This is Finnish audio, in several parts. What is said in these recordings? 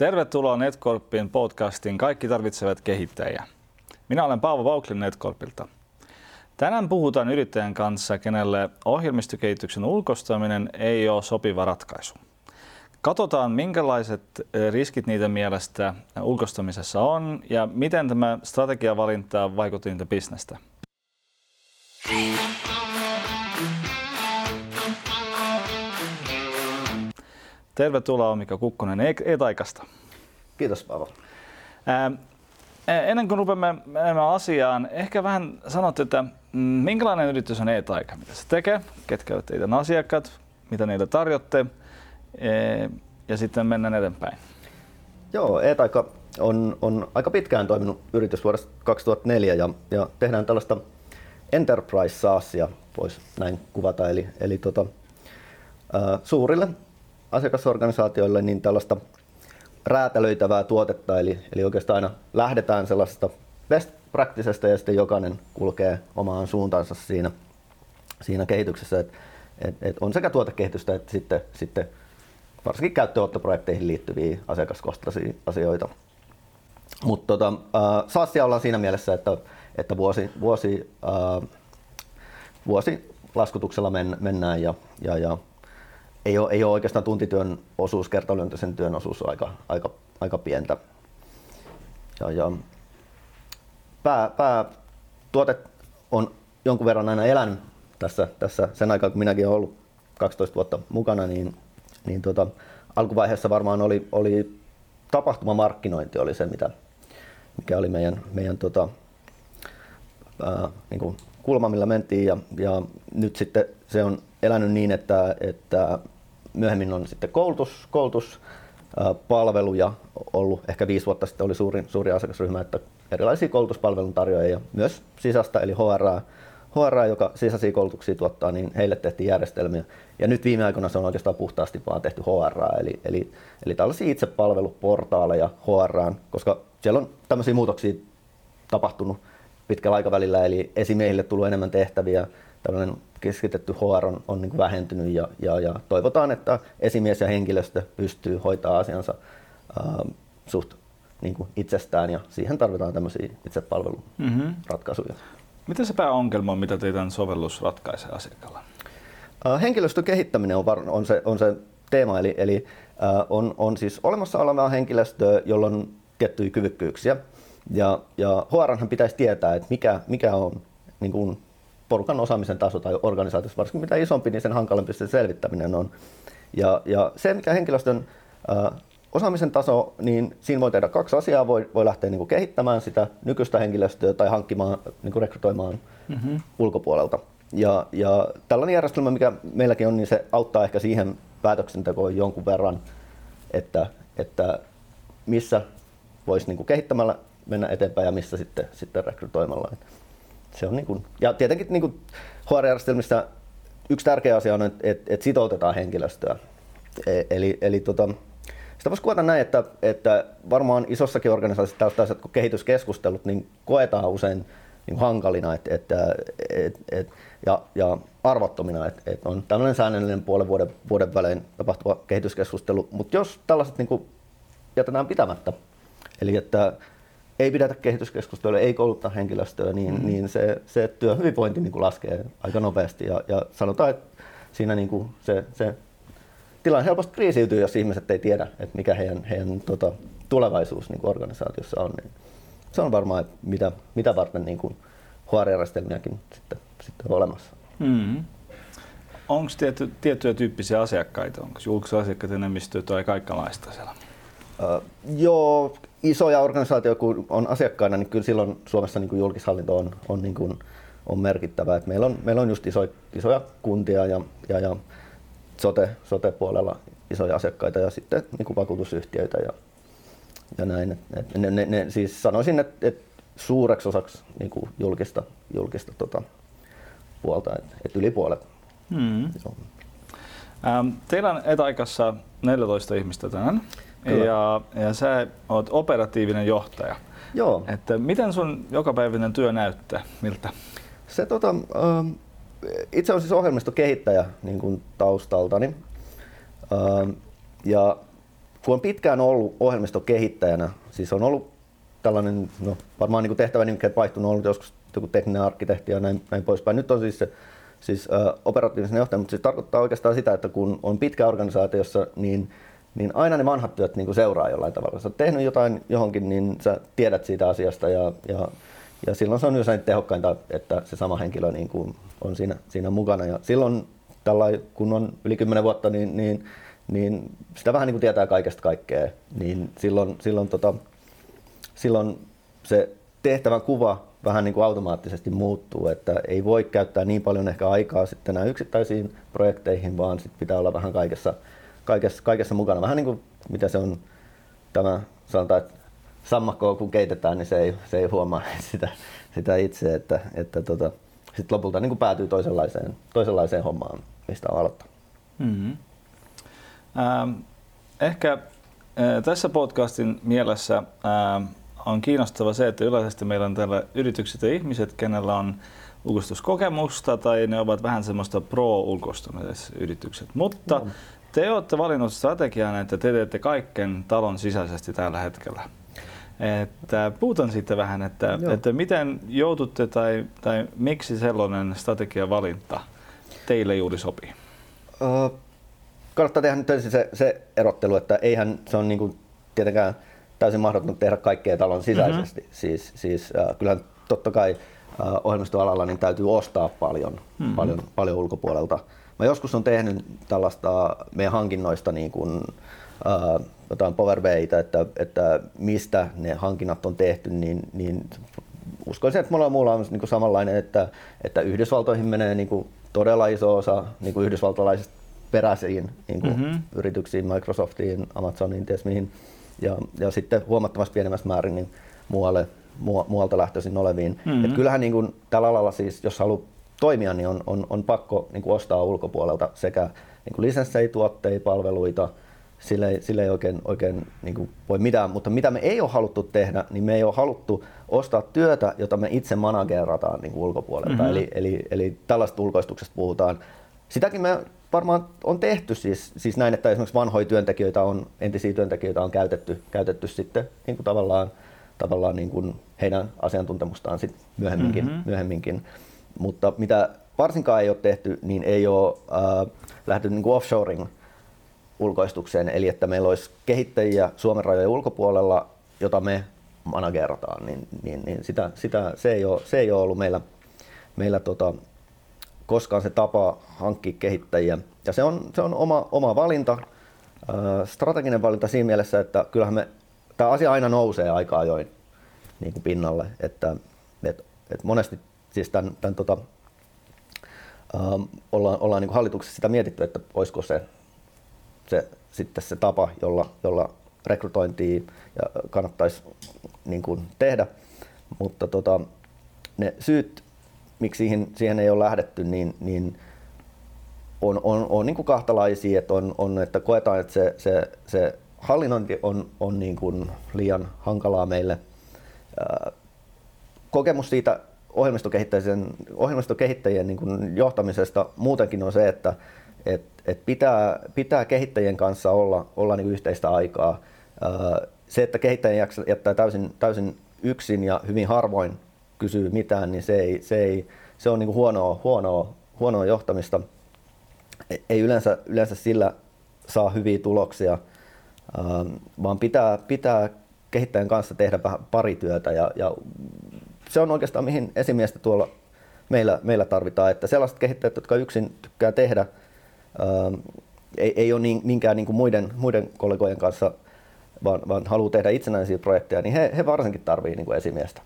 Tervetuloa Netcorpin podcastiin Kaikki tarvitsevat kehittäjiä. Minä olen Paavo Vauklin Netcorpilta. Tänään puhutaan yrittäjän kanssa, kenelle ohjelmistokehityksen ulkostaminen ei ole sopiva ratkaisu. Katsotaan, minkälaiset eh, riskit niiden mielestä ulkostamisessa on ja miten tämä strategiavalinta vaikutti niitä bisnestä. Tervetuloa Mika Kukkonen E-Taikasta. Kiitos Paavo. Ää, ennen kuin rupeamme menemään asiaan, ehkä vähän sanot, että mm, minkälainen yritys on E-Taika, mitä se tekee, ketkä ovat teidän asiakkaat, mitä niille tarjotte ja sitten mennään eteenpäin. Joo, E-Taika on, on aika pitkään toiminut yritys vuodesta 2004 ja, ja tehdään tällaista enterprise SaaSia, voisi näin kuvata, eli, eli tota, suurille asiakasorganisaatioille niin tällaista räätälöitävää tuotetta, eli, eli oikeastaan aina lähdetään sellaisesta best practicesta ja sitten jokainen kulkee omaan suuntaansa siinä, siinä kehityksessä. Et, et, et on sekä tuotekehitystä että sitten, sitten varsinkin käyttöönottoprojekteihin liittyviä asiakaskohtaisia asioita. Mutta tota, äh, SaaSia ollaan siinä mielessä, että, että vuosi, vuosi, äh, vuosi laskutuksella men, mennään ja, ja, ja ei ole, ei ole oikeastaan tuntityön osuus, kertaluontoisen työn osuus aika, aika, aika pientä. Ja, ja pää, pää, tuote on jonkun verran aina elänyt tässä, tässä sen aikaa, kun minäkin olen ollut 12 vuotta mukana, niin, niin tota, alkuvaiheessa varmaan oli, oli tapahtumamarkkinointi oli se, mitä, mikä oli meidän, meidän tota, ää, niin kuin kulma, millä mentiin ja, ja nyt sitten se on elänyt niin, että, että myöhemmin on sitten koulutus, koulutuspalveluja ollut. Ehkä viisi vuotta sitten oli suuri, suuri asiakasryhmä, että erilaisia koulutuspalvelun tarjoajia, myös sisästä eli HR, HR, joka sisäisiä koulutuksia tuottaa, niin heille tehtiin järjestelmiä. Ja nyt viime aikoina se on oikeastaan puhtaasti vaan tehty HR, eli, eli, eli tällaisia itsepalveluportaaleja HR, koska siellä on tämmöisiä muutoksia tapahtunut pitkällä aikavälillä, eli esimiehille tullut enemmän tehtäviä, tällainen keskitetty HR on, on niin vähentynyt ja, ja, ja, toivotaan, että esimies ja henkilöstö pystyy hoitaa asiansa ää, suht niin kuin itsestään ja siihen tarvitaan tämmöisiä itsepalveluratkaisuja. Mm-hmm. Mitä se pääongelma on, mitä teidän sovellus ratkaisee asiakkaalla? Henkilöstön kehittäminen on, var, on, se, on se teema, eli, eli ää, on, on siis olemassa olevaa henkilöstöä, jolla on tiettyjä kyvykkyyksiä. Ja, ja HR pitäisi tietää, että mikä, mikä on niin kuin porukan osaamisen taso tai organisaatiossa, varsinkin mitä isompi, niin sen hankalampi se selvittäminen on. Ja, ja se, mikä henkilöstön ää, osaamisen taso, niin siinä voi tehdä kaksi asiaa. Voi, voi lähteä niin kuin kehittämään sitä nykyistä henkilöstöä tai hankkimaan, niin kuin rekrytoimaan mm-hmm. ulkopuolelta. Ja, ja tällainen järjestelmä, mikä meilläkin on, niin se auttaa ehkä siihen päätöksentekoon jonkun verran, että, että missä voisi niin kuin kehittämällä mennä eteenpäin ja missä sitten, sitten rekrytoimalla se on niin kuin, ja tietenkin niin kuin HR-järjestelmissä yksi tärkeä asia on, että, että, että sitoutetaan henkilöstöä. E, eli, eli tota, sitä voisi kuvata näin, että, että varmaan isossakin organisaatiossa tällaiset kehityskeskustelut niin koetaan usein niin hankalina että, että, et, et, ja, ja arvottomina, että, että on tällainen säännöllinen puolen vuoden, vuoden välein tapahtuva kehityskeskustelu, mutta jos tällaiset niin kuin jätetään pitämättä, eli että ei pidetä kehityskeskustelua, ei kouluttaa henkilöstöä, niin, mm. niin se, se työhyvinvointi niin kuin laskee aika nopeasti. Ja, ja sanotaan, että siinä niin kuin se, se tilanne helposti kriisiytyy, jos ihmiset ei tiedä, että mikä heidän, heidän tota, tulevaisuus niin kuin organisaatiossa on. Niin se on varmaan, että mitä, mitä varten niin kuin HR-järjestelmiäkin sitten, sitten on olemassa. Mm. Onko tietty, tiettyjä tyyppisiä asiakkaita? Onko julkisasiakkaat enemmistöä tai kaikenlaista siellä? Uh, joo, isoja organisaatioita kun on asiakkaina, niin kyllä silloin Suomessa niin kuin julkishallinto on, on, niin kuin, on merkittävä. Et meillä, on, meillä on just iso, isoja kuntia ja, ja, ja sote, sote-puolella isoja asiakkaita ja sitten niin kuin vakuutusyhtiöitä ja, ja näin. Et, ne, ne, ne, siis sanoisin, että et suureksi osaksi niin kuin julkista, julkista tota, puolta, että et yli puolet. Hmm. Ähm, teillä on etaikassa 14 ihmistä tänään. Kyllä. Ja, ja sä oot operatiivinen johtaja. Joo. Että miten sun jokapäiväinen työ näyttää? Miltä? Se, tota, ähm, itse on siis ohjelmistokehittäjä niin kuin taustaltani. Ähm, ja kun on pitkään ollut ohjelmistokehittäjänä, siis on ollut tällainen, no varmaan niin tehtävä nimikkeet vaihtunut, ollut joskus joku tekninen arkkitehti ja näin, näin poispäin. Nyt on siis se siis, äh, operatiivisen johtajan, mutta se tarkoittaa oikeastaan sitä, että kun on pitkä organisaatiossa, niin, niin aina ne vanhat työt niin kuin seuraa jollain tavalla. Jos olet tehnyt jotain johonkin, niin sä tiedät siitä asiasta ja, ja, ja silloin se on usein tehokkainta, että se sama henkilö niin kuin on siinä, siinä mukana. Ja silloin tällä, kun on yli 10 vuotta, niin, niin, niin sitä vähän niin kuin tietää kaikesta kaikkea, niin silloin, silloin, tota, silloin se tehtävän kuva vähän niin kuin automaattisesti muuttuu, että ei voi käyttää niin paljon ehkä aikaa sitten yksittäisiin projekteihin, vaan sit pitää olla vähän kaikessa, kaikessa, kaikessa mukana. Vähän niin kuin mitä se on tämä, sanotaan, että sammakkoa kun keitetään, niin se ei, se ei huomaa sitä, sitä itse, että, että tota, sitten lopulta niin kuin päätyy toisenlaiseen, toisenlaiseen hommaan, mistä on aloittanut. Mm-hmm. Ähm, ehkä äh, tässä podcastin mielessä äh, on kiinnostava se, että yleisesti meillä on täällä yritykset ja ihmiset, kenellä on ulkoistuskokemusta tai ne ovat vähän semmoista pro-ulkoistumisyritykset. Mutta no. Te olette valinnut strategian, että te teette kaiken talon sisäisesti tällä hetkellä. Että puhutaan siitä vähän, että, että miten joututte tai, tai miksi sellainen strategiavalinta teille juuri sopii? Uh, kannattaa tehdä nyt se, se erottelu, että eihän se on niinku tietenkään täysin mahdotonta tehdä kaikkea talon sisäisesti. Mm-hmm. Siis, siis äh, kyllähän totta kai äh, ohjelmistoalalla niin täytyy ostaa paljon, mm-hmm. paljon, paljon ulkopuolelta. Mä joskus on tehnyt tällaista meidän hankinnoista niin kuin, äh, jotain Power Bayta, että, että mistä ne hankinnat on tehty, niin, niin uskoisin, että mulla, mulla on niin kuin samanlainen, että, että Yhdysvaltoihin menee niin kuin todella iso osa niin kuin yhdysvaltalaisista peräisiin niin kuin mm-hmm. yrityksiin, Microsoftiin, Amazoniin, ties mihin ja, ja sitten huomattavasti pienemmässä määrin niin muualle, muualta lähtöisin oleviin. Mm-hmm. Et kyllähän niin kuin, tällä alalla siis, jos haluaa toimia, niin on, on, on pakko niin kuin ostaa ulkopuolelta sekä niin kuin lisenssejä, tuotteita, palveluita, sille ei, sille ei oikein, oikein niin kuin voi mitään, mutta mitä me ei ole haluttu tehdä, niin me ei ole haluttu ostaa työtä, jota me itse managerataan niin kuin ulkopuolelta. Mm-hmm. Eli, eli, eli tällaista ulkoistuksesta puhutaan. Sitäkin me varmaan on tehty siis, siis näin, että esimerkiksi vanhoja työntekijöitä on, entisiä työntekijöitä on käytetty, käytetty sitten niin kuin tavallaan, tavallaan niin kuin heidän asiantuntemustaan sit myöhemminkin, mm-hmm. myöhemminkin. Mutta mitä varsinkaan ei ole tehty, niin ei ole äh, lähdetty niin offshoring ulkoistukseen, eli että meillä olisi kehittäjiä Suomen rajojen ulkopuolella, jota me managerataan, niin, niin, niin sitä, sitä, se, ei ole, se ei ole ollut meillä, meillä tota, koskaan se tapa hankkia kehittäjiä. Ja se on, se on oma, oma valinta, strateginen valinta siinä mielessä, että kyllähän me, tämä asia aina nousee aika ajoin niin kuin pinnalle. Että, et, et monesti siis tämän, tämän tota, ähm, ollaan, ollaan niin hallituksessa sitä mietitty, että olisiko se, se sitten se tapa, jolla, jolla rekrytointia ja kannattaisi niin kuin tehdä. Mutta tota, ne syyt, miksi siihen, siihen ei ole lähdetty, niin, niin on, on, on niin kuin kahtalaisia, että, on, on, että koetaan, että se, se, se hallinnointi on, on niin kuin liian hankalaa meille. Kokemus siitä ohjelmistokehittäjien, ohjelmistokehittäjien niin kuin johtamisesta muutenkin on se, että et, et pitää, pitää kehittäjien kanssa olla, olla niin yhteistä aikaa. Se, että kehittäjä jättää täysin, täysin yksin ja hyvin harvoin kysyy mitään, niin se, ei, se, ei, se on niin kuin huonoa, huonoa, huonoa johtamista. Ei yleensä, yleensä sillä saa hyviä tuloksia, vaan pitää, pitää kehittäjän kanssa tehdä vähän pari työtä ja, ja se on oikeastaan mihin esimiestä tuolla meillä, meillä tarvitaan, että sellaiset kehittäjät, jotka yksin tykkää tehdä, ähm, ei, ei ole niin, niinkään niin kuin muiden, muiden kollegojen kanssa vaan, vaan haluaa tehdä itsenäisiä projekteja, niin he, he varsinkin tarvitsevat niin esimiestä.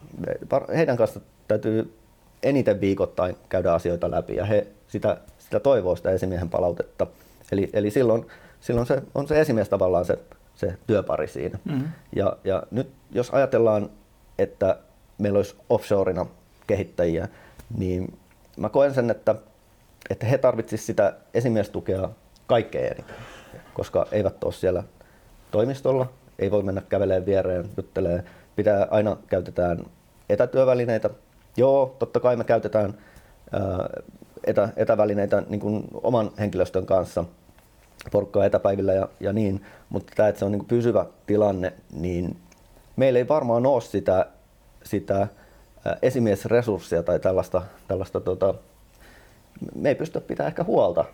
Heidän kanssa täytyy eniten viikoittain käydä asioita läpi ja he sitä, sitä toivoo sitä esimiehen palautetta. Eli, eli silloin, silloin se on se esimies tavallaan se, se työpari siinä. Mm-hmm. Ja, ja nyt jos ajatellaan, että meillä olisi offshoreina kehittäjiä, niin mä koen sen, että, että he tarvitsisivat sitä esimiestukea kaikkein eniten, koska eivät ole siellä toimistolla, ei voi mennä käveleen viereen, juttelee. Pitää aina käytetään etätyövälineitä. Joo, totta kai me käytetään etä, etävälineitä niin kuin oman henkilöstön kanssa, porukkaa etäpäivillä ja, ja niin, mutta tämä, että se on niin pysyvä tilanne, niin meillä ei varmaan ole sitä, sitä esimiesresurssia tai tällaista, tällaista tota, me ei pystytä pitämään ehkä huolta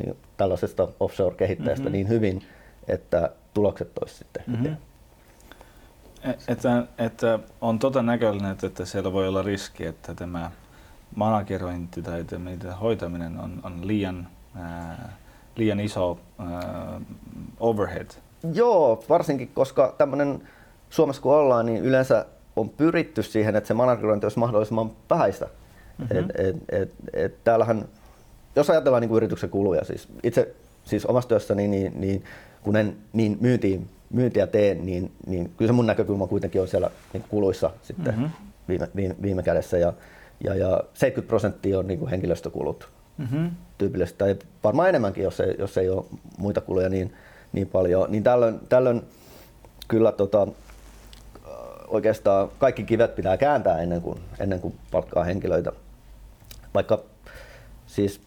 niin, tällaisesta offshore-kehittäjästä mm-hmm. niin hyvin, että tulokset olisi sitten mm-hmm. Että, että on tota näköinen, että siellä voi olla riski, että tämä managerointi tai tämä hoitaminen on, on liian, ää, liian iso ää, overhead. Joo, varsinkin koska tämmöinen Suomessa kun ollaan, niin yleensä on pyritty siihen, että se managerointi olisi mahdollisimman vähäistä. Mm-hmm. Et, et, et, et täällähän, jos ajatellaan niin kuin yrityksen kuluja, siis itse siis omassa työssäni, niin, niin kun en niin myyntiin, myyntiä teen, niin, niin kyllä se mun näkökulma kuitenkin on siellä niin kuluissa sitten mm-hmm. viime, viime, viime kädessä. Ja, ja, ja 70 prosenttia on niin kuin henkilöstökulut mm-hmm. tyypillisesti, tai varmaan enemmänkin, jos ei, jos ei ole muita kuluja niin, niin paljon. Niin tällöin, tällöin kyllä tota, oikeastaan kaikki kivet pitää kääntää ennen kuin, ennen kuin palkkaa henkilöitä. Vaikka siis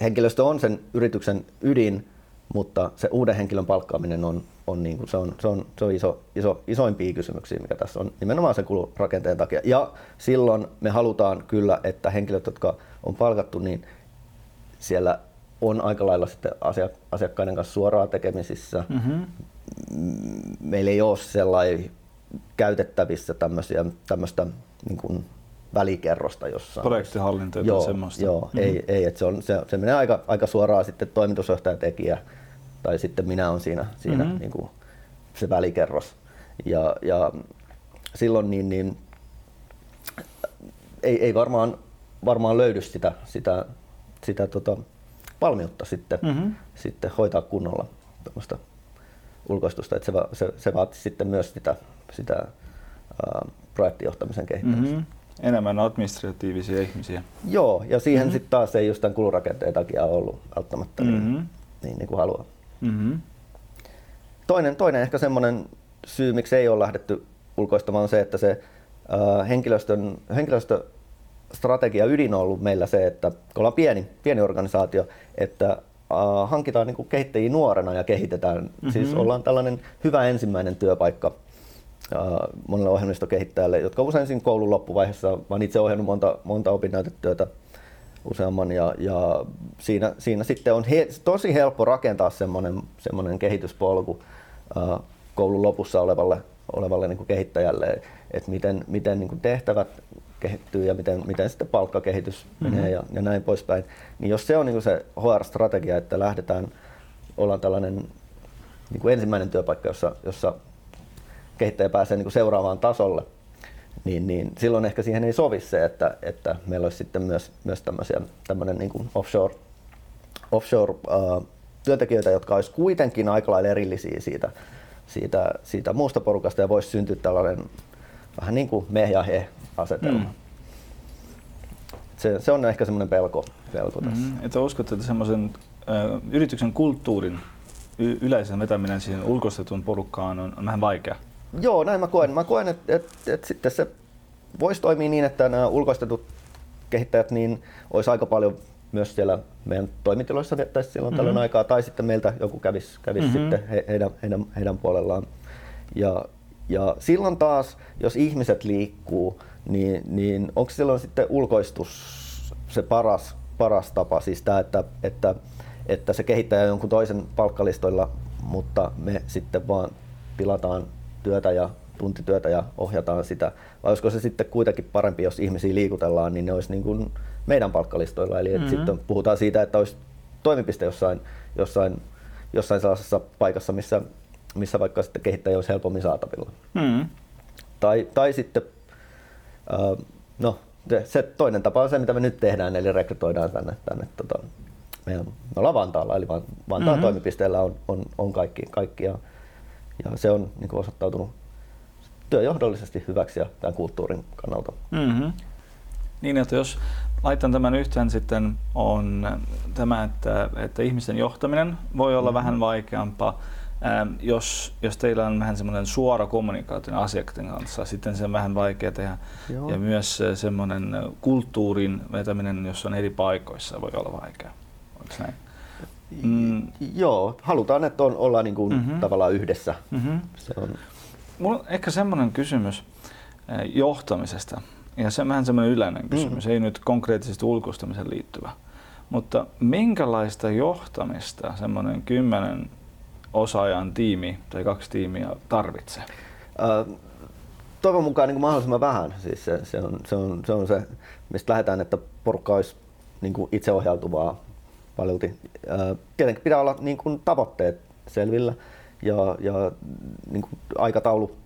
henkilöstö on sen yrityksen ydin, mutta se uuden henkilön palkkaaminen on, on, niin kuin, se on, se on, se on iso, iso, isoimpia kysymyksiä, mikä tässä on nimenomaan sen kulurakenteen takia. Ja silloin me halutaan kyllä, että henkilöt, jotka on palkattu, niin siellä on aika lailla sitten asiakkaiden kanssa suoraan tekemisissä. Mm-hmm. Meillä ei ole sellainen käytettävissä tämmöisiä, tämmöistä niin kuin välikerrosta jossain. Projektihallinto joo, semmoista. Joo, mm-hmm. ei, ei että se, on, se, se menee aika, aika suoraan sitten toimitusjohtaja tekijä tai sitten minä on siinä, siinä mm-hmm. niin kuin se välikerros. Ja, ja silloin niin, niin ei, ei varmaan, varmaan löydy sitä, sitä, sitä tota, valmiutta sitten, mm-hmm. sitten hoitaa kunnolla ulkoistusta, että se, se, se vaatii sitten myös sitä, sitä projektijohtamisen kehittämistä. Mm-hmm. Enemmän administratiivisia ihmisiä. Joo, ja siihen mm-hmm. sitten taas ei just tämän kulurakenteen takia ollut välttämättä niin, mm-hmm. niin, niin kuin haluaa. Mm-hmm. Toinen, toinen ehkä semmoinen syy, miksi ei ole lähdetty ulkoistamaan, on se, että se uh, henkilöstön, henkilöstöstrategia ydin on ollut meillä se, että kun ollaan pieni, pieni organisaatio, että uh, hankitaan niin kuin kehittäjiä nuorena ja kehitetään. Mm-hmm. Siis ollaan tällainen hyvä ensimmäinen työpaikka monelle ohjelmistokehittäjälle, jotka usein siinä koulun loppuvaiheessa, mä itse ohjannut monta, monta opinnäytetyötä useamman ja, ja siinä, siinä sitten on he, tosi helppo rakentaa semmoinen, semmoinen kehityspolku uh, koulun lopussa olevalle, olevalle niin kehittäjälle, että miten, miten niin tehtävät kehittyy ja miten, miten sitten palkkakehitys mm-hmm. menee ja, ja näin poispäin. Niin jos se on niin se HR-strategia, että lähdetään, ollaan tällainen niin ensimmäinen työpaikka, jossa, jossa kehittäjä pääsee niin kuin seuraavaan tasolle, niin, niin silloin ehkä siihen ei sovi se, että, että meillä olisi sitten myös, myös tämmöisiä, tämmöinen niin kuin offshore, offshore uh, työntekijöitä, jotka olisi kuitenkin aika lailla erillisiä siitä, siitä, siitä muusta porukasta ja voisi syntyä tällainen vähän niin kuin me ja he asetelma. Mm. Se, se on ehkä semmoinen pelko, pelko tässä. Mm, että uskotte, että semmoisen äh, yrityksen kulttuurin y- yleisen vetäminen siihen ulkoistetun porukkaan on, on vähän vaikea? Joo, näin mä koen. Mä koen, että, että, että sitten se voisi toimia niin, että nämä ulkoistetut kehittäjät niin olisi aika paljon myös siellä meidän toimitiloissa viettäisi silloin mm-hmm. tällöin aikaa, tai sitten meiltä joku kävisi, kävisi mm-hmm. sitten he, heidän, heidän, heidän puolellaan. Ja, ja silloin taas, jos ihmiset liikkuu, niin, niin onko silloin sitten ulkoistus se paras, paras tapa, siis tämä, että, että, että se kehittäjä on jonkun toisen palkkalistoilla, mutta me sitten vaan tilataan työtä ja tuntityötä ja ohjataan sitä, vai olisiko se sitten kuitenkin parempi, jos ihmisiä liikutellaan, niin ne olisi niin kuin meidän palkkalistoilla, eli mm-hmm. sitten puhutaan siitä, että olisi toimipiste jossain, jossain, jossain sellaisessa paikassa, missä, missä vaikka sitten kehittäjä olisi helpommin saatavilla. Mm-hmm. Tai, tai sitten no, se toinen tapa on se, mitä me nyt tehdään, eli rekrytoidaan tänne, tänne tota, me ollaan Vantaalla, eli Vantaan mm-hmm. toimipisteellä on, on, on kaikki, kaikki ja, se on niin kuin osoittautunut työjohdollisesti hyväksi ja tämän kulttuurin kannalta. Mm-hmm. Niin, että jos laitan tämän yhteen sitten on tämä, että, että ihmisten johtaminen voi olla mm-hmm. vähän vaikeampaa Ähm, jos, jos teillä on vähän semmoinen suora kommunikaatio asiakkaiden kanssa, sitten se on vähän vaikea tehdä. Joo. Ja myös semmoinen kulttuurin vetäminen, jos on eri paikoissa, voi olla vaikea. Onko näin? Mm. Joo, halutaan, että on, ollaan niin kuin mm-hmm. tavallaan yhdessä. Mm-hmm. Se on. Mulla on ehkä semmoinen kysymys eh, johtamisesta. Ja se on vähän semmoinen yleinen kysymys, mm. ei nyt konkreettisesti ulkoistamiseen liittyvä. Mutta minkälaista johtamista semmoinen kymmenen osaajan tiimi tai kaksi tiimiä tarvitsee? Äh, toivon mukaan niin kuin mahdollisimman vähän. Siis se, se, on, se, on, se on se, mistä lähdetään, että porukka olisi niin kuin itseohjautuvaa paljolti. Tietenkin pitää olla niin kuin tavoitteet selvillä ja, ja niin kuin aikataulu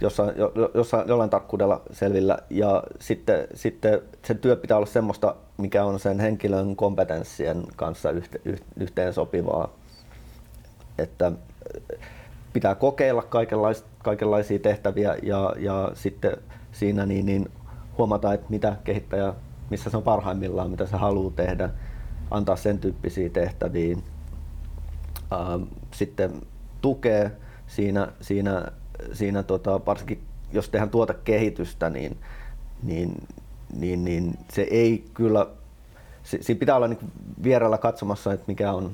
jossain, jossain, jollain tarkkuudella selvillä ja sitten, sitten sen työ pitää olla semmoista, mikä on sen henkilön kompetenssien kanssa yhte, yhteen sopivaa. Että pitää kokeilla kaikenlais, kaikenlaisia tehtäviä ja, ja sitten siinä niin, niin huomata, että mitä kehittäjä, missä se on parhaimmillaan, mitä se haluaa tehdä, antaa sen tyyppisiä tehtäviä. Ähm, sitten tukee siinä, siinä siinä tota, varsinkin jos tehdään tuota kehitystä, niin, niin, niin, niin se ei kyllä, siinä pitää olla niin vierellä katsomassa, että mikä on,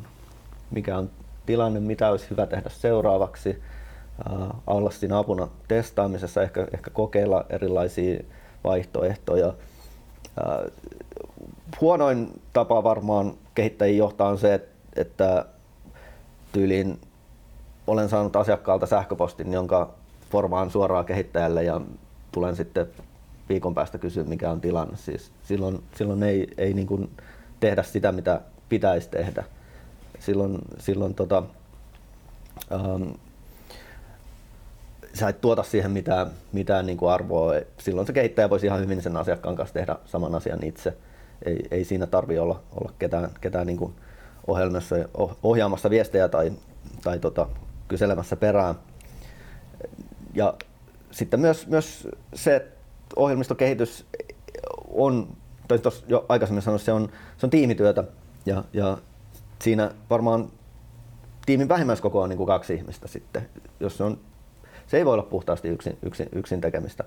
mikä on tilanne, mitä olisi hyvä tehdä seuraavaksi, äh, olla siinä apuna testaamisessa, ehkä, ehkä kokeilla erilaisia vaihtoehtoja. Äh, huonoin tapa varmaan kehittäjiä johtaa on se, että, tyyliin olen saanut asiakkaalta sähköpostin, jonka formaan suoraan kehittäjälle ja tulen sitten viikon päästä kysyä, mikä on tilanne. Siis silloin, silloin ei, ei niin kuin tehdä sitä, mitä pitäisi tehdä. Silloin, silloin tota, ähm, sä et tuota siihen mitään, mitään niin kuin arvoa. Silloin se kehittäjä voisi ihan hyvin sen asiakkaan kanssa tehdä saman asian itse. Ei, ei siinä tarvi olla, olla ketään, ketään niin ohjelmassa ohjaamassa viestejä tai, tai tota, kyselemässä perään. Ja sitten myös, myös se, että ohjelmistokehitys on, tai tuossa jo aikaisemmin sanoin, se on, se on tiimityötä ja, ja siinä varmaan tiimin vähimmäiskoko on niin kuin kaksi ihmistä sitten. Jos se, on, se ei voi olla puhtaasti yksin, yksin, yksin tekemistä.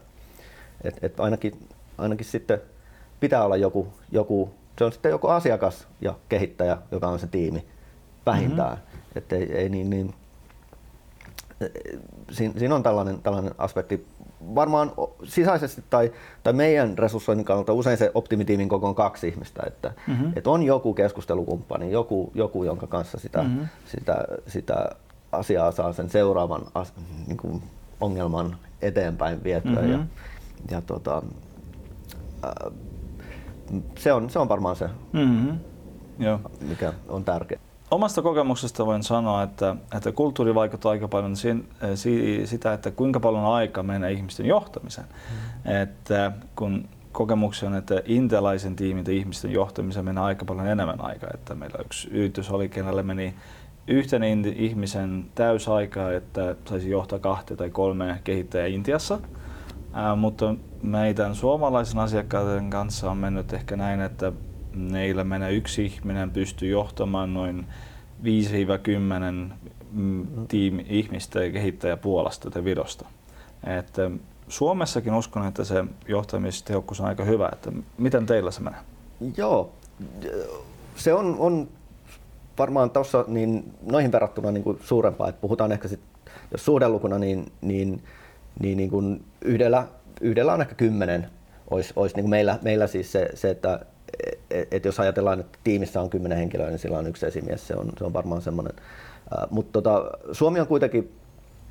Et, et ainakin, ainakin sitten pitää olla joku, joku, se on sitten joku asiakas ja kehittäjä, joka on se tiimi vähintään. Mm-hmm. Että ei, ei niin, niin siinä, siinä on tällainen, tällainen aspekti. Varmaan sisäisesti tai, tai meidän resurssoinnin kannalta usein se optimitiimin koko on kaksi ihmistä, että, mm-hmm. että on joku keskustelukumppani, joku, joku jonka kanssa sitä, mm-hmm. sitä, sitä asiaa saa sen seuraavan as, niin kuin ongelman eteenpäin vietyä. Mm-hmm. Ja, ja tota, se, on, se on varmaan se, mm-hmm. Joo. mikä on tärkeä. Omasta kokemuksesta voin sanoa, että, että kulttuuri vaikuttaa aika paljon siinä, sitä, että kuinka paljon aikaa menee ihmisten johtamiseen. Mm. Että kun kokemuksia on, että intialaisen tiimin ja ihmisten johtamiseen menee aika paljon enemmän aikaa. Että meillä yksi yritys oli, kenelle meni yhten ihmisen täysaikaa, että saisi johtaa kahta tai kolme kehittäjää Intiassa. Ää, mutta meidän suomalaisen asiakkaiden kanssa on mennyt ehkä näin, että Meillä menee yksi ihminen pystyy johtamaan noin 5-10 mm, tiimi, ihmistä ja kehittäjä Puolasta tai Virosta. Että Suomessakin uskon, että se johtamistehokkuus on aika hyvä. Että miten teillä se menee? Joo, se on, on varmaan tuossa niin noihin verrattuna niin kuin suurempaa. Että puhutaan ehkä sit, jos suhdelukuna, niin, niin, niin, niin kuin yhdellä, yhdellä on ehkä kymmenen. Olisi, olisi niin kuin meillä, meillä siis se, se että et, et jos ajatellaan, että tiimissä on kymmenen henkilöä, niin sillä on yksi esimies, se on, se on varmaan semmoinen. Mutta tota, Suomi on kuitenkin,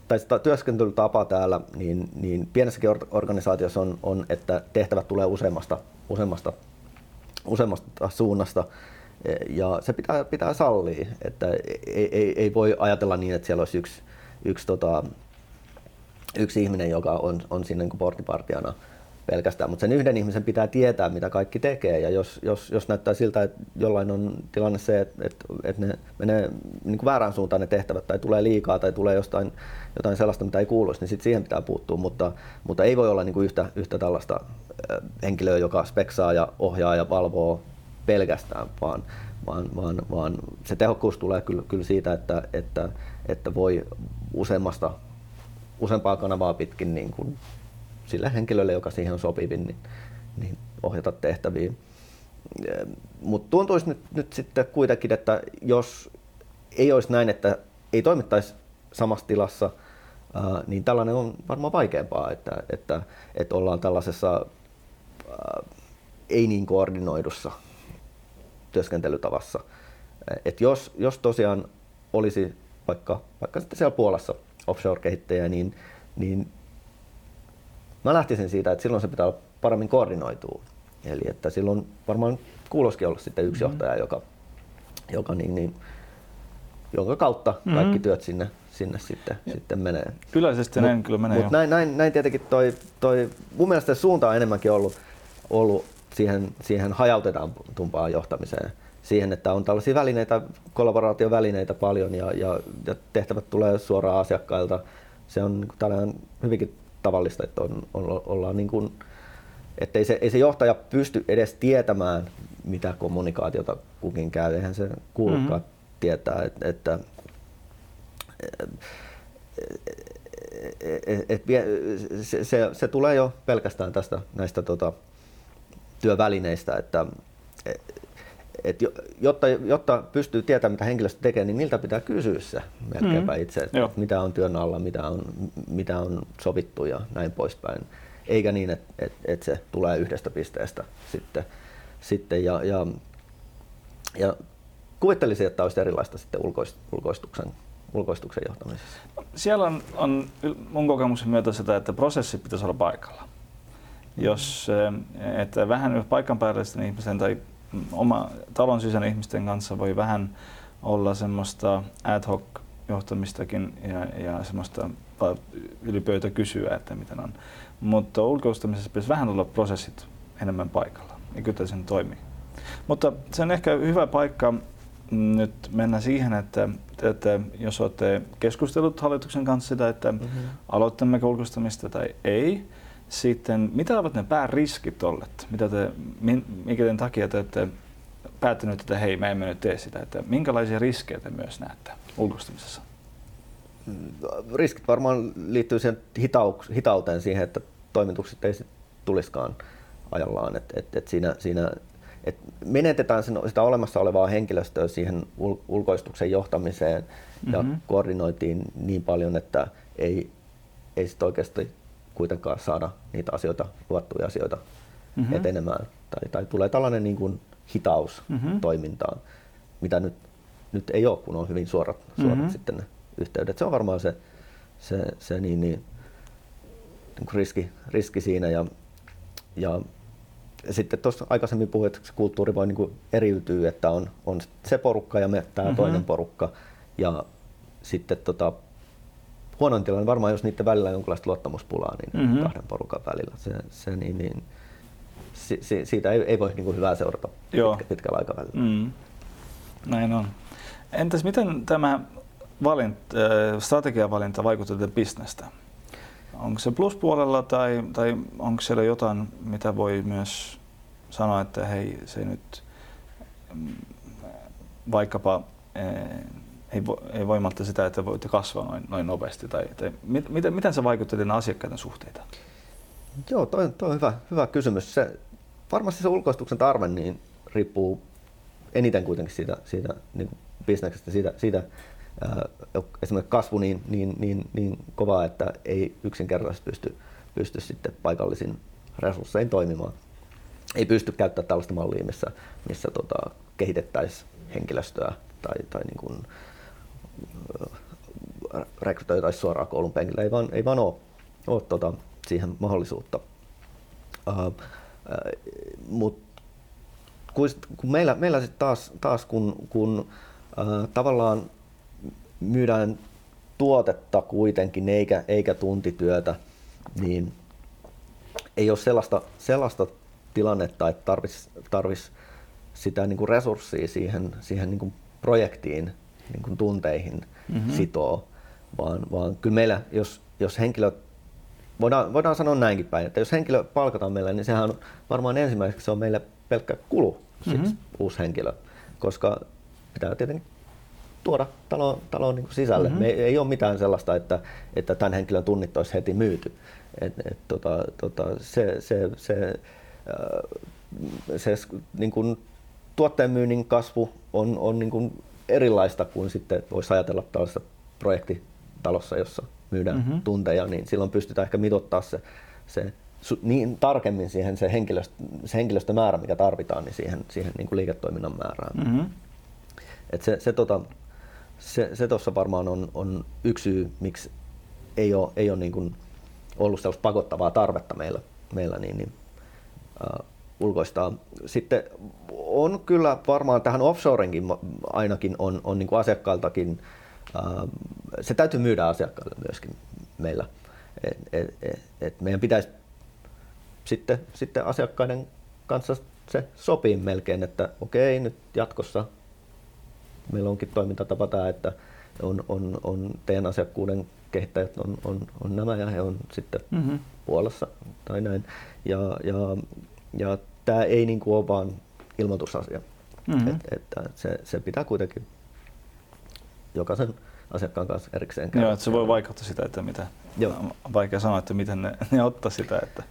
tai sitä työskentelytapa täällä, niin, niin pienessäkin organisaatiossa on, on, että tehtävät tulee useammasta, useammasta, useammasta suunnasta. E, ja se pitää, pitää sallia, että ei, ei, ei voi ajatella niin, että siellä olisi yksi, yksi, tota, yksi ihminen, joka on, on siinä niin porttipartiana pelkästään, mutta sen yhden ihmisen pitää tietää, mitä kaikki tekee. Ja jos, jos, jos näyttää siltä, että jollain on tilanne se, että, että, että ne menee niin kuin väärään suuntaan ne tehtävät, tai tulee liikaa, tai tulee jostain jotain sellaista, mitä ei kuuluisi, niin sit siihen pitää puuttua. Mutta, mutta ei voi olla niin kuin yhtä, yhtä tällaista henkilöä, joka speksaa ja ohjaa ja valvoo pelkästään, vaan, vaan, vaan, vaan se tehokkuus tulee kyllä, kyllä siitä, että, että, että voi useammasta, useampaa kanavaa pitkin niin kuin sille henkilölle, joka siihen on sopivin, niin, niin ohjata tehtäviä. Mutta tuntuisi nyt, nyt sitten kuitenkin, että jos ei olisi näin, että ei toimittaisi samassa tilassa, niin tällainen on varmaan vaikeampaa, että, että, että ollaan tällaisessa ei niin koordinoidussa työskentelytavassa. Et jos, jos tosiaan olisi vaikka, vaikka sitten siellä Puolassa offshore-kehittäjä, niin, niin mä lähtisin siitä, että silloin se pitää olla paremmin koordinoitua. Eli että silloin varmaan kuuloskin olla sitten yksi mm-hmm. johtaja, joka, joka niin, niin, jonka kautta mm-hmm. kaikki työt sinne, sinne sitten, sitten menee. Yleisesti mut, näin kyllä menee mut näin, näin, näin, tietenkin toi, toi, mun mielestä suunta on enemmänkin ollut, ollut siihen, siihen hajautetumpaan johtamiseen. Siihen, että on tällaisia välineitä, kollaboraatiovälineitä paljon ja, ja, ja tehtävät tulee suoraan asiakkailta. Se on niin tällainen hyvinkin tavallista, että on, on, ollaan niin kuin, että ei se, ei se johtaja pysty edes tietämään, mitä kommunikaatiota kukin käy. Eihän se kuulukaan mm-hmm. tietää, että, että et, et, se, se, se tulee jo pelkästään tästä näistä tota, työvälineistä, että et, jotta, jotta pystyy tietämään, mitä henkilöstö tekee, niin niiltä pitää kysyä se melkeinpä mm. itse, että mitä on työn alla, mitä on, mitä on sovittu ja näin poispäin. Eikä niin, että et, et se tulee yhdestä pisteestä sitten. sitten ja, ja, ja kuvittelisin, että olisi erilaista sitten ulkoistuksen, ulkoistuksen johtamisessa. Siellä on, on mun kokemuksen myötä sitä, että prosessi pitäisi olla paikalla. Jos, eh, että vähän paikan päällisten ihmisten tai oma talon sisäinen ihmisten kanssa voi vähän olla semmoista ad hoc johtamistakin ja, ja semmoista ylipöytä kysyä, että miten on. Mutta ulkoistamisessa pitäisi vähän olla prosessit enemmän paikalla ja kyllä sen toimii. Mutta se on ehkä hyvä paikka nyt mennä siihen, että, että jos olette keskustellut hallituksen kanssa sitä, että mm-hmm. aloittammeko ulkoistamista tai ei, sitten mitä ovat ne pääriskit olleet? Mitä te, minkä takia te olette päättänyt, että hei, me emme nyt tee sitä. Että minkälaisia riskejä te myös näette ulkoistamisessa? Riskit varmaan liittyy siihen hitauks, hitauteen siihen, että toimitukset ei tulisikaan ajallaan. Et, et, et siinä, siinä, et menetetään sen, sitä olemassa olevaa henkilöstöä siihen ul, ulkoistuksen johtamiseen ja mm-hmm. koordinoitiin niin paljon, että ei, ei sit oikeasti kuitenkaan saada niitä asioita, luvattuja asioita mm-hmm. etenemään. Tai, tai tulee tällainen niin kuin hitaus mm-hmm. toimintaan, mitä nyt, nyt ei ole, kun on hyvin suorat, suorat mm-hmm. sitten ne yhteydet. Se on varmaan se, se, se niin, niin, niin riski, riski siinä. Ja, ja sitten tuossa aikaisemmin puhuin, että se kulttuuri voi niin eriytyä, että on, on se porukka ja me tämä mm-hmm. toinen porukka. Ja sitten tota, huonoin tilanne varmaan, jos niiden välillä on jonkinlaista luottamuspulaa, niin mm-hmm. kahden porukan välillä. Se, se niin, niin, si, si, siitä ei, ei voi niin kuin hyvää seurata Joo. Pitkä, pitkällä aikavälillä. Mm. Näin on. Entäs miten tämä valint, äh, strategiavalinta vaikuttaa bisnestä? Onko se pluspuolella tai, tai onko siellä jotain, mitä voi myös sanoa, että hei, se nyt mm, vaikkapa äh, ei, vo, ei voimatta sitä, että voitte kasvaa noin, noin nopeasti? Tai, tai mit, miten, miten se vaikuttaa teidän asiakkaiden suhteita? Joo, toi, toi on hyvä, hyvä kysymys. Se, varmasti se ulkoistuksen tarve niin riippuu eniten kuitenkin siitä, siitä niin bisneksestä, siitä, siitä ää, esimerkiksi kasvu niin, niin, niin, niin kovaa, että ei yksinkertaisesti pysty, pysty sitten paikallisin resurssein toimimaan. Ei pysty käyttämään tällaista mallia, missä, missä tota, kehitettäisiin henkilöstöä tai, tai niin kuin, rekrytoitaisiin suoraan koulun penkillä. Ei vaan, ei vaan ole, ole tota, siihen mahdollisuutta. Uh, uh, mut, kun, kun meillä, meillä sitten taas, taas kun, kun uh, tavallaan myydään tuotetta kuitenkin eikä, eikä tuntityötä, niin ei ole sellaista, sellaista tilannetta, että tarvitsisi tarvis sitä niin kuin resurssia siihen, siihen niin kuin projektiin niin kuin tunteihin mm-hmm. sitoo, vaan, vaan kyllä meillä, jos, jos henkilö, voidaan, voidaan sanoa näinkin päin, että jos henkilö palkataan meille, niin sehän on varmaan ensimmäiseksi se on meille pelkkä kulu, mm-hmm. uusi henkilö, koska pitää tietenkin tuoda taloon, taloon niin sisälle. Mm-hmm. Me ei, ei ole mitään sellaista, että, että tämän henkilön tunnit olisi heti myyty. Et, et, tota, tota, se, se, se, äh, se niin kuin, tuotteen myynnin kasvu on, on niin kuin erilaista kuin sitten voisi ajatella tällaisessa projektitalossa, jossa myydään mm-hmm. tunteja, niin silloin pystytään ehkä mitottaa se, se niin tarkemmin siihen se, henkilöstö, se henkilöstömäärä, mikä tarvitaan, niin siihen, siihen niin kuin liiketoiminnan määrään. Mm-hmm. Et se, se, tota, se, se tuossa varmaan on, on yksi syy, miksi ei ole, ei ole niin kuin ollut sellaista pakottavaa tarvetta meillä, meillä niin, niin, uh, ulkoistaa. Sitten on kyllä varmaan tähän offshorenkin ainakin on, on niin kuin asiakkailtakin, uh, se täytyy myydä asiakkaille myöskin meillä. Et, et, et, et meidän pitäisi sitten, sitten asiakkaiden kanssa se sopii melkein, että okei, nyt jatkossa meillä onkin toimintatapa tämä, että on, on, on teidän asiakkuuden kehittäjät on, on, on nämä ja he on sitten mm-hmm. Puolassa tai näin. Ja, ja, ja tämä ei niin kuin ole vaan ilmoitusasia. Mm-hmm. Et, että se, se pitää kuitenkin jokaisen asiakkaan kanssa erikseen käydä. Joo, että se voi vaikuttaa sitä, että mitä, Joo. on vaikea sanoa, että miten ne, ne ottaa sitä. Että...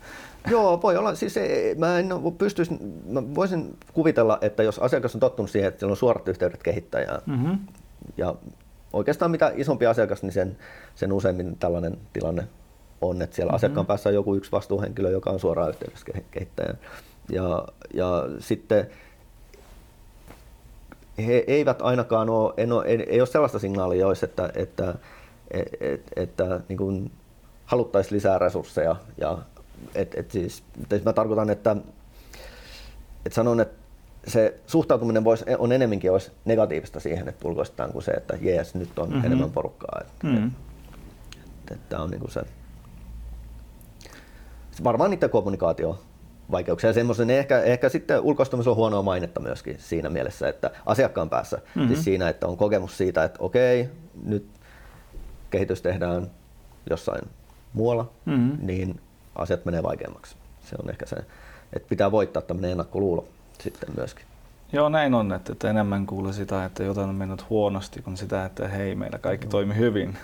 Joo, voi olla. Siis ei, mä, en pystyisi, mä voisin kuvitella, että jos asiakas on tottunut siihen, että sillä on suorat yhteydet kehittäjään, mm-hmm. ja oikeastaan mitä isompi asiakas, niin sen, sen useimmin tällainen tilanne on, että siellä mm-hmm. asiakkaan päässä on joku yksi vastuuhenkilö, joka on suoraan yhteydessä kehittäjään. Ja, ja sitten he eivät ainakaan ole, en ole, ei, ei ole sellaista signaalia joissa, että, että, että, että, että niin kuin haluttaisiin lisää resursseja. Ja, et, et siis, et mä tarkoitan, että, että sanon, että se suhtautuminen voisi, on enemmänkin olisi negatiivista siihen, että ulkoistetaan kuin se, että jees, nyt on mm-hmm. enemmän porukkaa. Että, mm-hmm. että, että on niin kuin se, varmaan niiden kommunikaatio vaikeuksia. Semmoisen ehkä, ehkä sitten ulkoistumisella on huonoa mainetta myöskin siinä mielessä, että asiakkaan päässä, mm-hmm. siis siinä, että on kokemus siitä, että okei, nyt kehitys tehdään jossain muualla, mm-hmm. niin asiat menee vaikeammaksi. Se on ehkä se, että pitää voittaa tämmöinen ennakkoluulo sitten myöskin. Joo, näin on, että, että enemmän kuulee sitä, että jotain on mennyt huonosti, kuin sitä, että hei, meillä kaikki mm. toimi hyvin.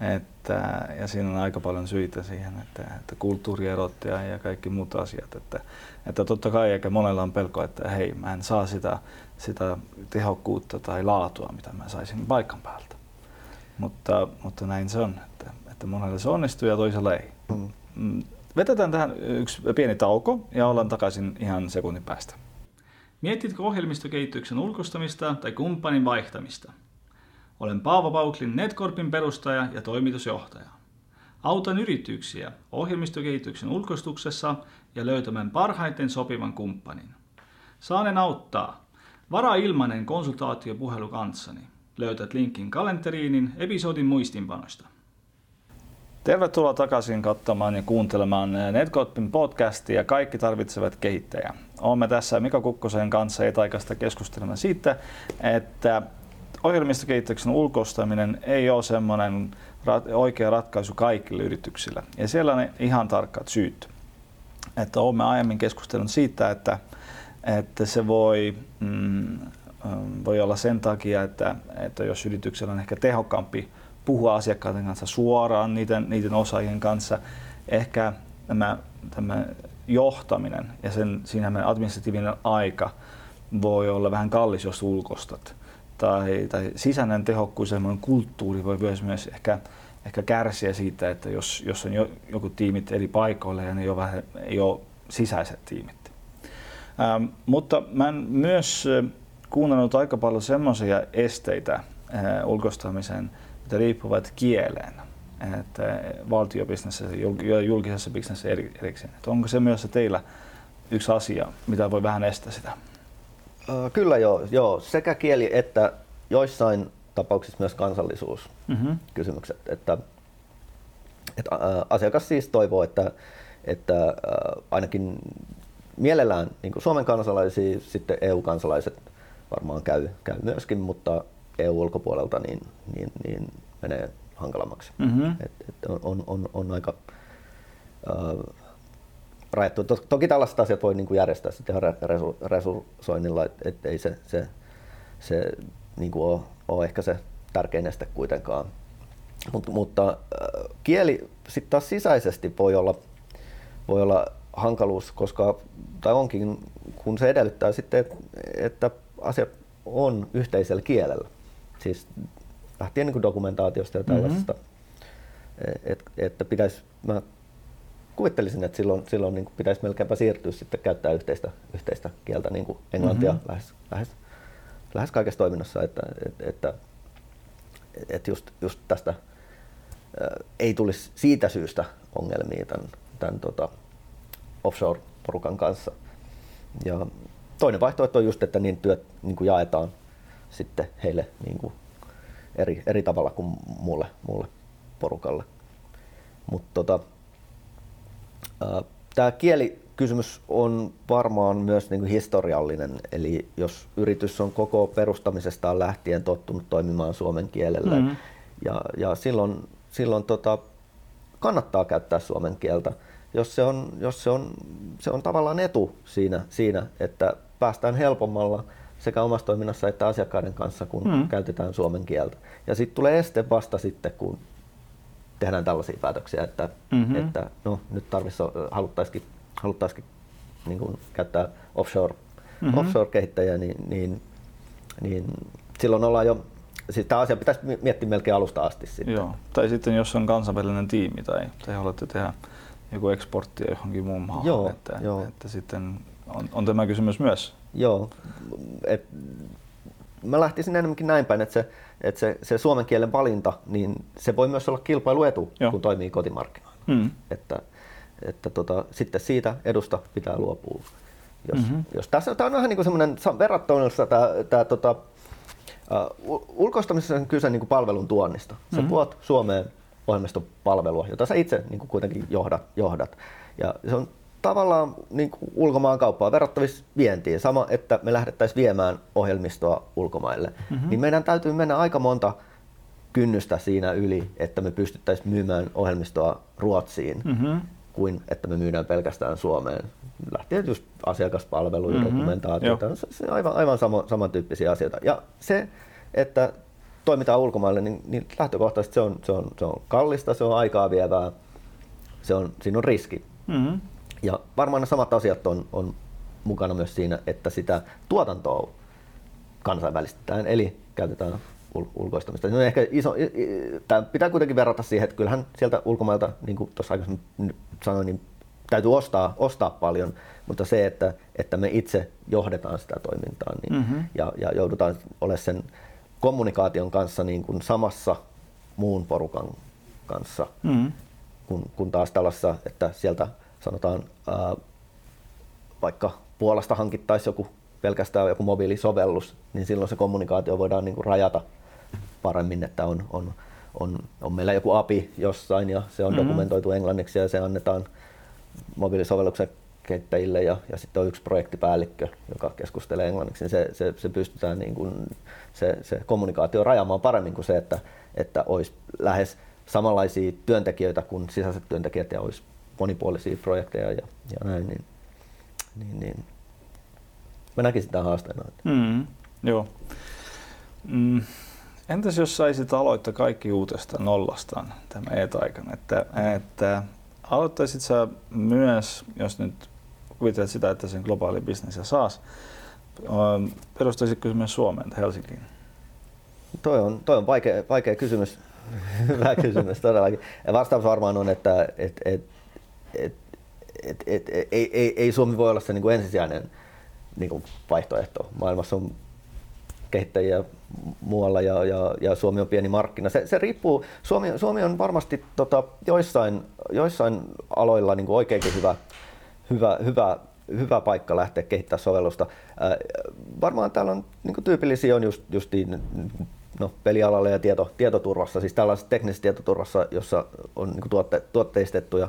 Että, ja siinä on aika paljon syitä siihen, että, että kulttuurierot ja, ja kaikki muut asiat. Että, että totta kai eikä monella on pelko, että hei, mä en saa sitä, sitä tehokkuutta tai laatua, mitä mä saisin paikan päältä. Mutta, mutta näin se on, että, että monella se onnistuu ja toisella ei. Mm. mm vetetään tähän yksi pieni tauko ja ollaan takaisin ihan sekunnin päästä. Mietitkö ohjelmistokehityksen ulkostamista tai kumppanin vaihtamista? Olen Paavo Pauklin Netcorpin perustaja ja toimitusjohtaja. Autan yrityksiä ohjelmistokehityksen ulkostuksessa ja löytämään parhaiten sopivan kumppanin. Saanen auttaa. Varaa ilmainen konsultaatiopuhelu kanssani. Löytät linkin kalenteriinin episodin muistinpanosta. Tervetuloa takaisin katsomaan ja kuuntelemaan Netcorpin podcastia Kaikki tarvitsevat kehittäjä. Olemme tässä Mika Kukkosen kanssa etaikasta keskustelemaan siitä, että ohjelmistokehityksen ulkoistaminen ei ole semmoinen oikea ratkaisu kaikille yrityksille. Ja siellä on ihan tarkkat syyt. Että olemme aiemmin keskustelleet siitä, että, että se voi, mm, voi olla sen takia, että, että jos yrityksellä on ehkä tehokkaampi puhua asiakkaiden kanssa suoraan, niiden, niiden osaajien kanssa, ehkä tämä, tämä johtaminen ja sen, siinä administratiivinen aika voi olla vähän kallis, jos ulkostat tai, tai sisäinen tehokkuus ja kulttuuri voi myös, myös ehkä, ehkä kärsiä siitä, että jos, jos on jo, joku tiimit eri paikoilla ja ne ei ole, vähän, ei ole sisäiset tiimit. Ähm, mutta mä en myös kuunnellut aika paljon semmoisia esteitä äh, ulkoistamiseen, mitä riippuvat kieleen että valtiobisnessä ja julkisessa bisnessä erikseen. Että onko se myös teillä yksi asia, mitä voi vähän estää sitä? Kyllä joo, joo, sekä kieli että joissain tapauksissa myös kansallisuuskysymykset. Mm-hmm. Että, että asiakas siis toivoo, että, että ainakin mielellään niin Suomen kansalaisia, sitten EU-kansalaiset varmaan käy, käy myöskin, mutta EU-ulkopuolelta niin, niin, niin menee hankalammaksi. Mm-hmm. Et, et on, on, on, on aika äh, rajattu. Toki tällaiset asiat voi niin kuin järjestää sitten ihan resu, resurssoinnilla, että et ei se, se, se niin kuin ole, ole ehkä se tärkein este kuitenkaan. Mut, mutta äh, kieli sitten taas sisäisesti voi olla, voi olla hankaluus, koska, tai onkin, kun se edellyttää sitten, että, että asiat on yhteisellä kielellä. Siis lähtien niin kuin dokumentaatiosta ja tällaisesta. Mm-hmm. Et, että pitäisi, mä kuvittelisin, että silloin, silloin niin pitäisi melkeinpä siirtyä sitten käyttää yhteistä, yhteistä kieltä, niin kuin englantia mm-hmm. lähes, lähes, lähes kaikessa toiminnassa, että, että, että, että just, just tästä ei tulisi siitä syystä ongelmia tämän, tämän tota, offshore-porukan kanssa. Ja toinen vaihtoehto on just, että niin työt niin kuin jaetaan sitten heille niin kuin eri, eri tavalla kuin mulle, mulle porukalle. Mutta tota, tämä kielikysymys on varmaan myös niin kuin historiallinen, eli jos yritys on koko perustamisestaan lähtien tottunut toimimaan suomen kielellä, mm-hmm. ja, ja silloin, silloin tota, kannattaa käyttää suomen kieltä, jos se on, jos se on, se on tavallaan etu siinä, siinä, että päästään helpommalla sekä omassa toiminnassa että asiakkaiden kanssa, kun mm. käytetään suomen kieltä. Ja sitten tulee este vasta sitten, kun tehdään tällaisia päätöksiä, että, mm-hmm. että no, nyt tarvitsisi, haluttaisikin, haluttaisikin niin kuin käyttää offshore, mm-hmm. offshore-kehittäjiä, niin, niin, niin silloin ollaan jo siis tämä asia pitäisi miettiä melkein alusta asti. Sitten. Joo. Tai sitten jos on kansainvälinen tiimi tai, tai haluatte tehdä joku eksporttia johonkin muun maahan, joo, että, joo. että sitten on, on tämä kysymys myös. Joo, et, mä lähtisin enemmänkin näin päin, että se, että se, se suomen kielen valinta, niin se voi myös olla kilpailuetu, Joo. kun toimii kotimarkkinoilla. Mm. Että, että tota, sitten siitä edusta pitää luopua. Jos, mm-hmm. jos tässä tämä on vähän niin kuin semmoinen tämä, tämä tota, uh, ulkoistamisessa on kyse niin kuin palvelun tuonnista. Sä mm-hmm. tuot Suomeen ohjelmistopalvelua, jota sä itse niin kuin kuitenkin johdat, johdat. Ja se on tavallaan niin kuin ulkomaan kauppaa verrattavissa vientiin. Sama, että me lähdettäisiin viemään ohjelmistoa ulkomaille. Mm-hmm. Niin meidän täytyy mennä aika monta kynnystä siinä yli, että me pystyttäisiin myymään ohjelmistoa Ruotsiin, mm-hmm. kuin että me myydään pelkästään Suomeen. Lähtien just asiakaspalveluja, mm-hmm. dokumentaatiota, se, se aivan, aivan sama, samantyyppisiä asioita. Ja se, että toimitaan ulkomaille, niin, niin lähtökohtaisesti se on, se, on, se on kallista, se on aikaa vievää, se on, siinä on riski. Mm-hmm. Ja varmaan ne samat asiat on, on mukana myös siinä, että sitä tuotantoa kansainvälistetään, eli käytetään ul- ulkoistamista. No ehkä iso, tämä pitää kuitenkin verrata siihen, että kyllähän sieltä ulkomailta, niin kuin tuossa aikaisemmin sanoin, niin täytyy ostaa, ostaa paljon, mutta se, että, että me itse johdetaan sitä toimintaa niin, mm-hmm. ja, ja joudutaan olemaan sen kommunikaation kanssa niin kuin samassa muun porukan kanssa, mm-hmm. kun, kun taas tällaisessa, että sieltä sanotaan ää, vaikka Puolasta hankittaisiin joku pelkästään joku mobiilisovellus, niin silloin se kommunikaatio voidaan niin kuin rajata paremmin, että on, on, on, on meillä joku API jossain ja se on mm-hmm. dokumentoitu englanniksi ja se annetaan mobiilisovelluksen kehittäjille ja, ja sitten on yksi projektipäällikkö, joka keskustelee englanniksi, niin se, se, se pystytään niin kuin, se, se kommunikaatio rajaamaan paremmin kuin se, että, että olisi lähes samanlaisia työntekijöitä kuin sisäiset työntekijät ja olisi monipuolisia projekteja ja, ja näin, niin, niin, niin mä näkisin tämän haasteena. Mm, joo. Mm. Entäs jos saisit aloittaa kaikki uudesta nollastaan tämä et-aikana, että, että aloittaisit sä myös, jos nyt kuvittelet sitä, että sen globaali bisnes ja saas, perustaisitko myös Suomeen tai Helsinkiin? Toi on, toi on vaikea, vaikea kysymys. Hyvä kysymys todellakin. Vastaus varmaan on, että et, et, et, et, et, ei, ei, ei Suomi voi olla se niin kuin ensisijainen niin kuin vaihtoehto. Maailmassa on kehittäjiä muualla ja, ja, ja Suomi on pieni markkina. Se, se riippuu, Suomi, Suomi on varmasti tota, joissain, joissain aloilla niin kuin oikeinkin hyvä, hyvä, hyvä, hyvä paikka lähteä kehittämään sovellusta. Äh, varmaan täällä on niin kuin tyypillisiä on just, justiin no, pelialalla ja tieto, tietoturvassa, siis tällaisessa teknisessä tietoturvassa, jossa on niin kuin tuotte, tuotteistettuja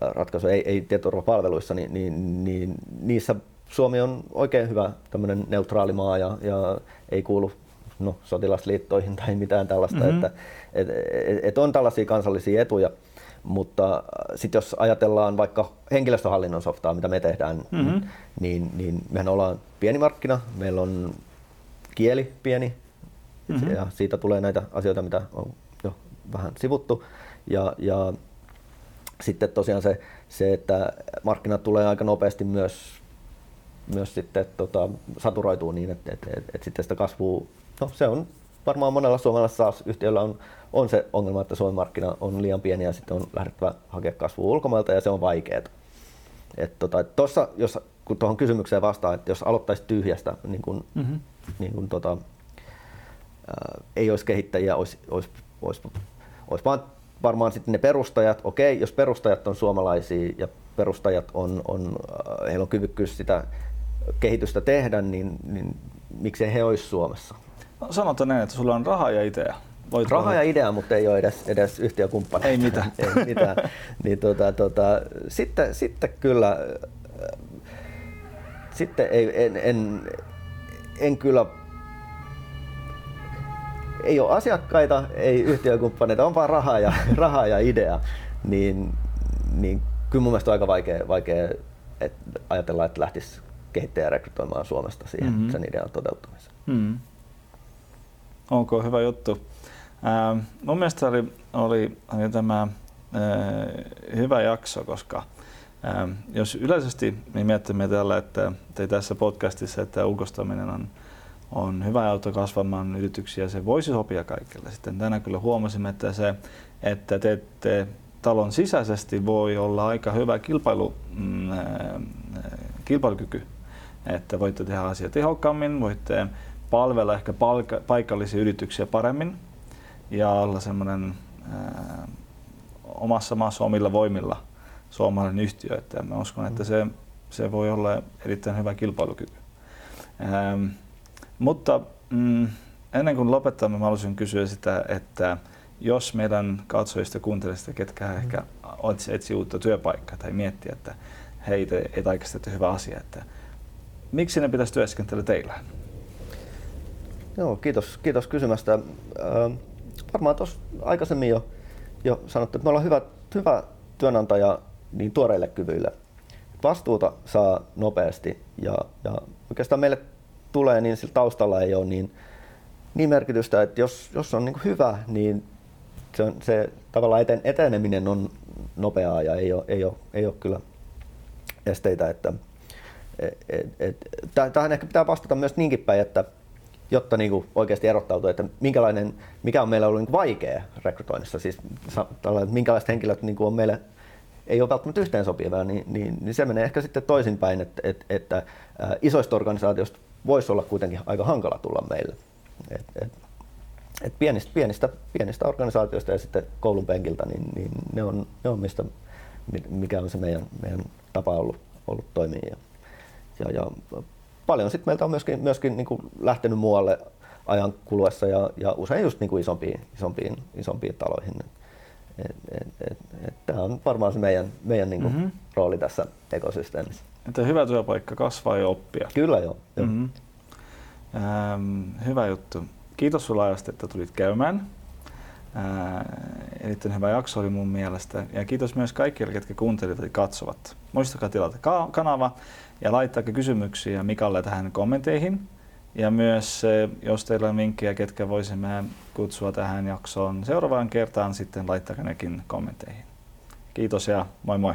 ratkaisuja, ei, ei tietoturvapalveluissa, niin, niin, niin niissä Suomi on oikein hyvä tämmöinen neutraali maa ja, ja ei kuulu no, sotilasliittoihin tai mitään tällaista, mm-hmm. että et, et, et on tällaisia kansallisia etuja. Mutta sitten jos ajatellaan vaikka henkilöstöhallinnon softaa, mitä me tehdään, mm-hmm. niin, niin mehän ollaan pieni markkina, meillä on kieli pieni, mm-hmm. ja siitä tulee näitä asioita, mitä on jo vähän sivuttu. Ja, ja sitten tosiaan se, se, että markkinat tulee aika nopeasti myös, myös sitten tota, saturoituu niin, että, että, että, että sitten sitä kasvua, no se on varmaan monella suomalaisella SaaS-yhtiöllä on, on se ongelma, että Suomen markkina on liian pieni ja sitten on lähdettävä hakea kasvua ulkomailta ja se on vaikeaa. Että tota, et tossa, jos, kun tuohon kysymykseen vastaan, että jos aloittaisi tyhjästä, niin kun, mm-hmm. niin kun tota, ää, ei olisi kehittäjiä, olisi, olisi, olisi, olisi vaan varmaan sitten ne perustajat, okei, jos perustajat on suomalaisia ja perustajat on, on heillä on kyvykkyys sitä kehitystä tehdä, niin, niin miksei he olisi Suomessa? No, sanotaan näin, että sulla on raha ja idea. Voit raha olla... ja idea, mutta ei ole edes, edes yhtiökumppani. Ei mitään. ei mitään. niin, tota, tota, sitten, sitten kyllä, sitten ei, en, en, en kyllä ei ole asiakkaita, ei yhtiökumppaneita, on vaan rahaa ja, rahaa ja idea, niin, niin kyllä mun mielestä on aika vaikea, vaikea et ajatella, että lähtisi kehittäjä rekrytoimaan Suomesta siihen mm-hmm. sen idean toteuttamiseen. Mm-hmm. Ok, hyvä juttu. Ähm, mun mielestä oli, oli, oli tämä äh, hyvä jakso, koska ähm, jos yleisesti me miettimme tällä, että te tässä podcastissa, että ulkostaminen on on hyvä auto kasvamaan yrityksiä, se voisi sopia kaikille. Sitten tänään kyllä huomasimme, että se, että teette talon sisäisesti voi olla aika hyvä kilpailu, mm, kilpailukyky. Että voitte tehdä asiat tehokkaammin, voitte palvella ehkä palka, paikallisia yrityksiä paremmin ja olla semmoinen omassa maassa omilla voimilla suomalainen yhtiö. Että mä uskon, että se, se voi olla erittäin hyvä kilpailukyky. Ähm, mutta mm, ennen kuin lopetamme, mä haluaisin kysyä sitä, että jos meidän katsojista kuuntelista, ketkä mm. ehkä etsii uutta työpaikkaa tai miettii, että hei, te et oikeasti hyvä asia, että miksi ne pitäisi työskentellä teillä? Joo, kiitos, kiitos kysymästä. Äh, varmaan tuossa aikaisemmin jo, jo sanottu, että me ollaan hyvä, hyvä työnantaja niin tuoreille kyvyille. Vastuuta saa nopeasti ja, ja oikeastaan meille tulee, niin sillä taustalla ei ole niin, niin merkitystä, että jos, jos on niin hyvä, niin se, on, se tavallaan eten, eteneminen on nopeaa ja ei ole, ei ole, ei ole kyllä esteitä. Että, et, et, et, tähän ehkä pitää vastata myös niinkin päin, että jotta niin oikeasti erottautuu, että minkälainen, mikä on meillä ollut niin vaikea rekrytoinnissa, siis minkälaiset henkilöt niin on meille ei ole välttämättä yhteen sopivaa, niin, niin, niin se menee ehkä sitten toisinpäin, että, että, että isoista organisaatioista voisi olla kuitenkin aika hankala tulla meille. Et, et, et pienistä, pienistä, pienistä organisaatioista ja sitten koulun penkiltä, niin, niin ne, on, ne on mistä, mikä on se meidän, meidän tapa ollut, ollut toimia. Ja, ja, ja paljon sitten meiltä on myöskin, myöskin niin kuin lähtenyt muualle ajan kuluessa ja, ja usein just niin kuin isompiin, isompiin, isompiin taloihin. Tämä on varmaan se meidän, meidän niin kuin mm-hmm. rooli tässä ekosysteemissä. Että hyvä työpaikka kasvaa ja oppia. Kyllä joo. joo. Mm-hmm. Ähm, hyvä juttu. Kiitos sinulle ajasta, että tulit käymään. Äh, erittäin hyvä jakso oli mun mielestä. Ja kiitos myös kaikille, ketkä kuuntelivat ja katsovat. Muistakaa tilata kanava ja laittaa kysymyksiä Mikalle tähän kommenteihin. Ja myös jos teillä on vinkkejä, ketkä voisimme kutsua tähän jaksoon seuraavaan kertaan, sitten laittakaa nekin kommentteihin. Kiitos ja moi moi!